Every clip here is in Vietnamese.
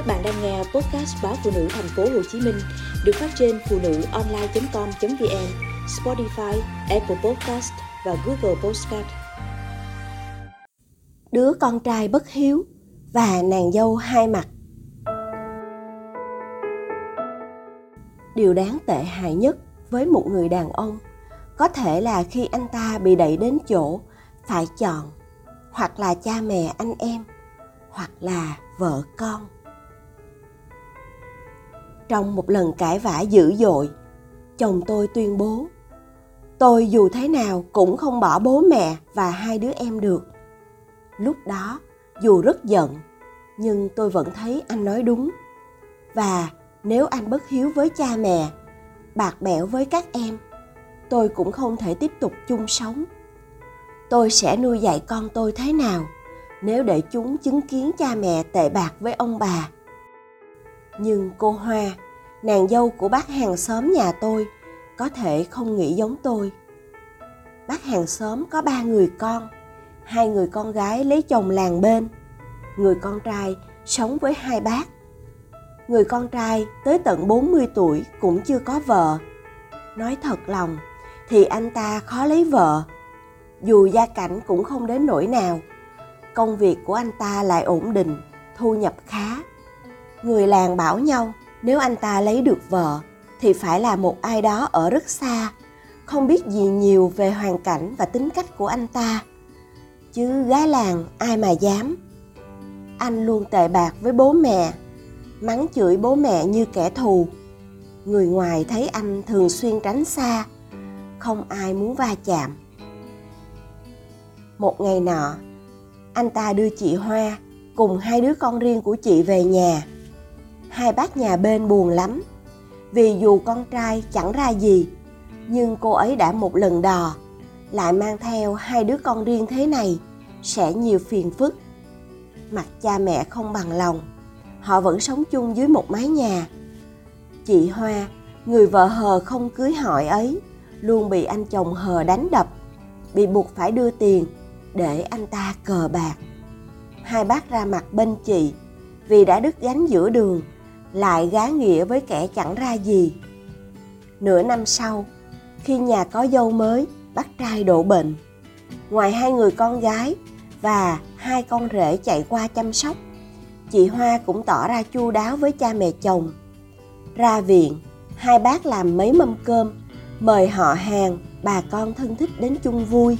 Các bạn đang nghe podcast báo phụ nữ thành phố Hồ Chí Minh được phát trên phụ nữ online.com.vn, Spotify, Apple Podcast và Google Podcast. Đứa con trai bất hiếu và nàng dâu hai mặt. Điều đáng tệ hại nhất với một người đàn ông có thể là khi anh ta bị đẩy đến chỗ phải chọn hoặc là cha mẹ anh em hoặc là vợ con trong một lần cãi vã dữ dội. Chồng tôi tuyên bố, tôi dù thế nào cũng không bỏ bố mẹ và hai đứa em được. Lúc đó, dù rất giận, nhưng tôi vẫn thấy anh nói đúng. Và nếu anh bất hiếu với cha mẹ, bạc bẽo với các em, tôi cũng không thể tiếp tục chung sống. Tôi sẽ nuôi dạy con tôi thế nào nếu để chúng chứng kiến cha mẹ tệ bạc với ông bà? Nhưng cô hoa, nàng dâu của bác hàng xóm nhà tôi, có thể không nghĩ giống tôi. Bác hàng xóm có ba người con, hai người con gái lấy chồng làng bên. Người con trai sống với hai bác. Người con trai tới tận 40 tuổi cũng chưa có vợ. Nói thật lòng, thì anh ta khó lấy vợ. Dù gia cảnh cũng không đến nỗi nào, công việc của anh ta lại ổn định, thu nhập khá người làng bảo nhau, nếu anh ta lấy được vợ, thì phải là một ai đó ở rất xa. Không biết gì nhiều về hoàn cảnh và tính cách của anh ta. Chứ gái làng ai mà dám. Anh luôn tệ bạc với bố mẹ, mắng chửi bố mẹ như kẻ thù. Người ngoài thấy anh thường xuyên tránh xa, không ai muốn va chạm. Một ngày nọ, anh ta đưa chị hoa cùng hai đứa con riêng của chị về nhà hai bác nhà bên buồn lắm. Vì dù con trai chẳng ra gì, nhưng cô ấy đã một lần đò, lại mang theo hai đứa con riêng thế này, sẽ nhiều phiền phức. Mặt cha mẹ không bằng lòng, họ vẫn sống chung dưới một mái nhà. Chị hoa, người vợ hờ không cưới hỏi ấy, luôn bị anh chồng hờ đánh đập, bị buộc phải đưa tiền để anh ta cờ bạc. Hai bác ra mặt bên chị vì đã đứt gánh giữa đường lại gá nghĩa với kẻ chẳng ra gì. Nửa năm sau, khi nhà có dâu mới bác trai đổ bệnh. Ngoài hai người con gái và hai con rể chạy qua chăm sóc, chị hoa cũng tỏ ra chu đáo với cha mẹ chồng. Ra viện, hai bác làm mấy mâm cơm, mời họ hàng, bà con thân thích đến chung vui,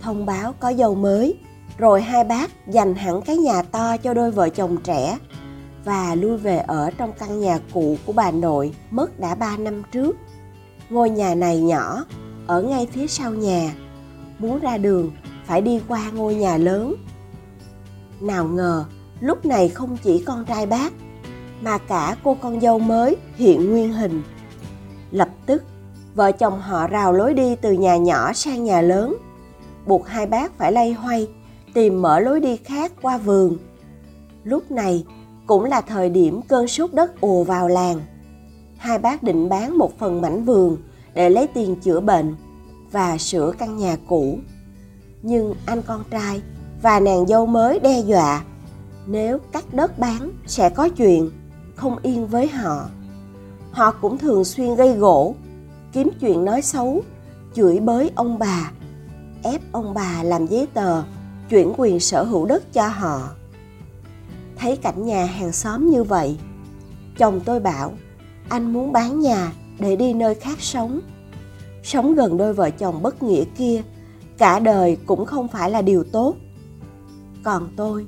thông báo có dâu mới. Rồi hai bác dành hẳn cái nhà to cho đôi vợ chồng trẻ và lui về ở trong căn nhà cũ của bà nội mất đã ba năm trước. Ngôi nhà này nhỏ, ở ngay phía sau nhà. Muốn ra đường phải đi qua ngôi nhà lớn. Nào ngờ, lúc này không chỉ con trai bác, mà cả cô con dâu mới hiện nguyên hình. Lập tức, vợ chồng họ rào lối đi từ nhà nhỏ sang nhà lớn, buộc hai bác phải lay hoay tìm mở lối đi khác qua vườn. Lúc này cũng là thời điểm cơn sốt đất ùa vào làng. Hai bác định bán một phần mảnh vườn để lấy tiền chữa bệnh và sửa căn nhà cũ. Nhưng anh con trai và nàng dâu mới đe dọa nếu cắt đất bán sẽ có chuyện không yên với họ. Họ cũng thường xuyên gây gỗ, kiếm chuyện nói xấu, chửi bới ông bà, ép ông bà làm giấy tờ chuyển quyền sở hữu đất cho họ thấy cảnh nhà hàng xóm như vậy. Chồng tôi bảo, anh muốn bán nhà để đi nơi khác sống. Sống gần đôi vợ chồng bất nghĩa kia, cả đời cũng không phải là điều tốt. Còn tôi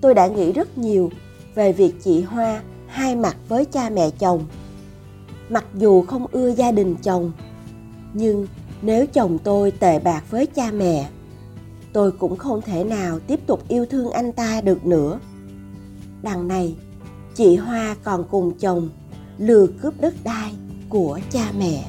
tôi đã nghĩ rất nhiều về việc chị hoa hai mặt với cha mẹ chồng. Mặc dù không ưa gia đình chồng, nhưng nếu chồng tôi tệ bạc với cha mẹ, tôi cũng không thể nào tiếp tục yêu thương anh ta được nữa đằng này chị hoa còn cùng chồng lừa cướp đất đai của cha mẹ.